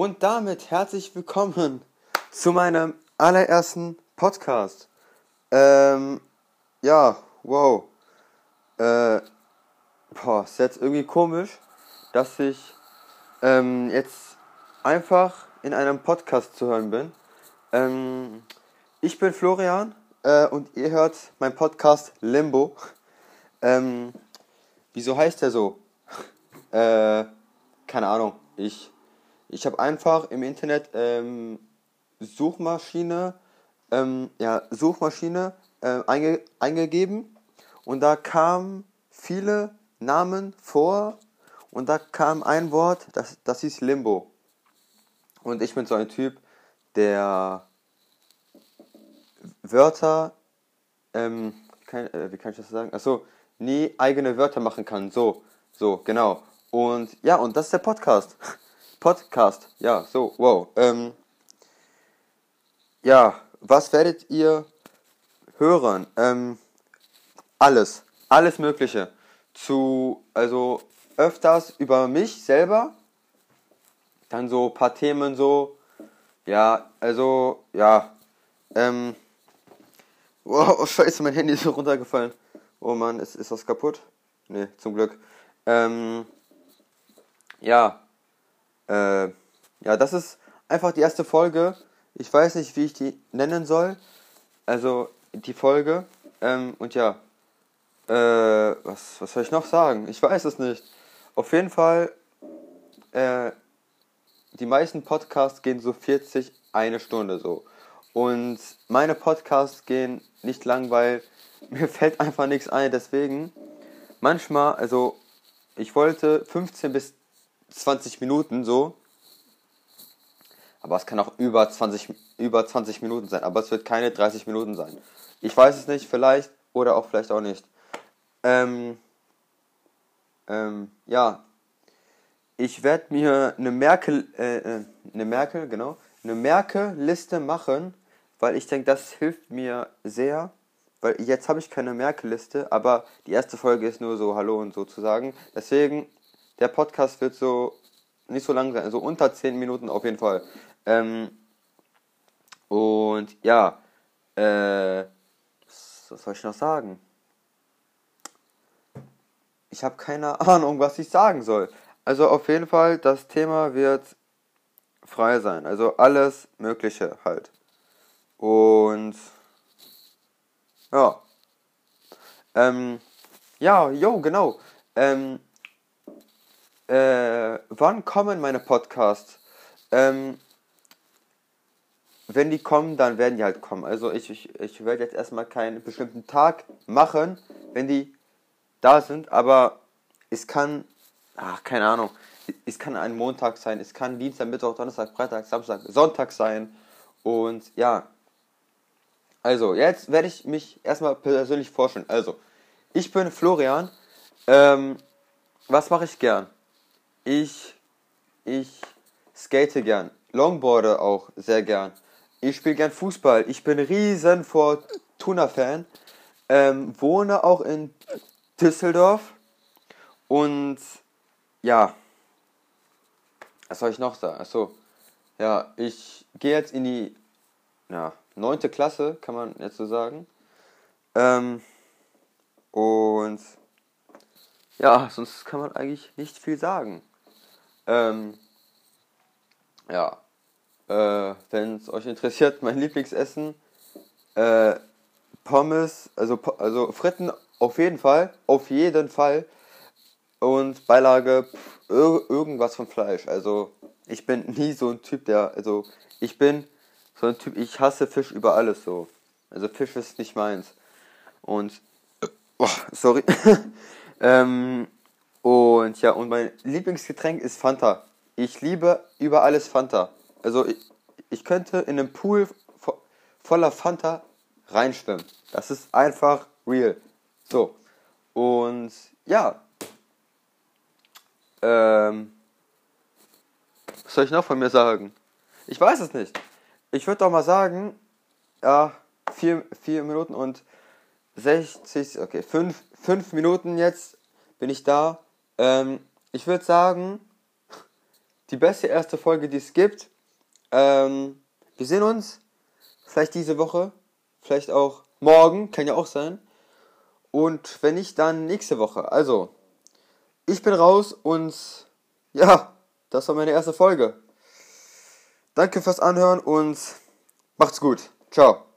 Und damit herzlich willkommen zu meinem allerersten Podcast. Ähm, ja, wow. Äh, boah, ist jetzt irgendwie komisch, dass ich ähm, jetzt einfach in einem Podcast zu hören bin. Ähm, ich bin Florian äh, und ihr hört meinen Podcast Limbo. Ähm, wieso heißt der so? Äh, keine Ahnung. Ich, ich habe einfach im Internet ähm, Suchmaschine, ähm, ja, Suchmaschine äh, einge eingegeben und da kamen viele Namen vor und da kam ein Wort, das, das hieß Limbo. Und ich bin so ein Typ, der Wörter, ähm, kann, äh, wie kann ich das sagen? Achso, nie eigene Wörter machen kann. So, so, genau. Und ja, und das ist der Podcast. Podcast, ja, so, wow. Ähm, ja, was werdet ihr hören? Ähm, alles, alles Mögliche. Zu, also öfters über mich selber. Dann so ein paar Themen so. Ja, also, ja. Ähm, wow, scheiße, mein Handy ist so runtergefallen. Oh Mann, ist, ist das kaputt? Nee, zum Glück. Ähm, ja, äh, ja, das ist einfach die erste Folge. Ich weiß nicht, wie ich die nennen soll. Also die Folge. Ähm, und ja, äh, was, was soll ich noch sagen? Ich weiß es nicht. Auf jeden Fall, äh, die meisten Podcasts gehen so 40, eine Stunde so. Und meine Podcasts gehen nicht lang, weil mir fällt einfach nichts ein. Deswegen, manchmal, also ich wollte 15 bis 20 Minuten so. Aber es kann auch über 20, über 20 Minuten sein. Aber es wird keine 30 Minuten sein. Ich weiß es nicht, vielleicht oder auch vielleicht auch nicht. Ähm, ähm, ja. Ich werde mir eine Merkel, äh, äh, eine Merkel, genau, eine Merkel-Liste machen, weil ich denke, das hilft mir sehr. Weil jetzt habe ich keine Merkel-Liste, aber die erste Folge ist nur so Hallo und so zu sagen. Deswegen der Podcast wird so nicht so lang sein, also unter 10 Minuten auf jeden Fall. Ähm, und ja, äh, was soll ich noch sagen? Ich habe keine Ahnung, was ich sagen soll. Also auf jeden Fall, das Thema wird frei sein. Also alles Mögliche halt. Und ja. Ähm, ja, jo, genau. Ähm, äh, wann kommen meine Podcasts? Ähm, wenn die kommen, dann werden die halt kommen. Also ich, ich, ich werde jetzt erstmal keinen bestimmten Tag machen, wenn die da sind, aber es kann, ach, keine Ahnung, es kann ein Montag sein, es kann Dienstag, Mittwoch, Donnerstag, Freitag, Samstag, Sonntag sein. Und ja, also jetzt werde ich mich erstmal persönlich vorstellen. Also, ich bin Florian. Ähm, was mache ich gern? Ich, ich skate gern. Longboarde auch sehr gern. Ich spiele gern Fußball. Ich bin riesen Fortuna-Fan. Ähm, wohne auch in Düsseldorf. Und ja, was soll ich noch sagen? Achso, ja, ich gehe jetzt in die ja, Klasse, kann man jetzt so sagen. Ähm, und ja, sonst kann man eigentlich nicht viel sagen. Ähm, ja, äh, wenn es euch interessiert, mein Lieblingsessen, äh, Pommes, also, also Fritten auf jeden Fall, auf jeden Fall. Und Beilage, pff, irgendwas von Fleisch. Also ich bin nie so ein Typ, der, also ich bin so ein Typ, ich hasse Fisch über alles so. Also Fisch ist nicht meins. Und, oh, sorry. ähm, und ja, und mein Lieblingsgetränk ist Fanta. Ich liebe über alles Fanta. Also ich, ich könnte in einem Pool vo voller Fanta reinschwimmen. Das ist einfach real. So. Und ja. Ähm, was soll ich noch von mir sagen? Ich weiß es nicht. Ich würde doch mal sagen, ja, vier, vier Minuten und 60, okay, fünf, fünf Minuten jetzt bin ich da. Ähm, ich würde sagen, die beste erste Folge, die es gibt. Ähm, wir sehen uns vielleicht diese Woche, vielleicht auch morgen, kann ja auch sein. Und wenn nicht, dann nächste Woche. Also, ich bin raus und ja, das war meine erste Folge. Danke fürs Anhören und macht's gut. Ciao.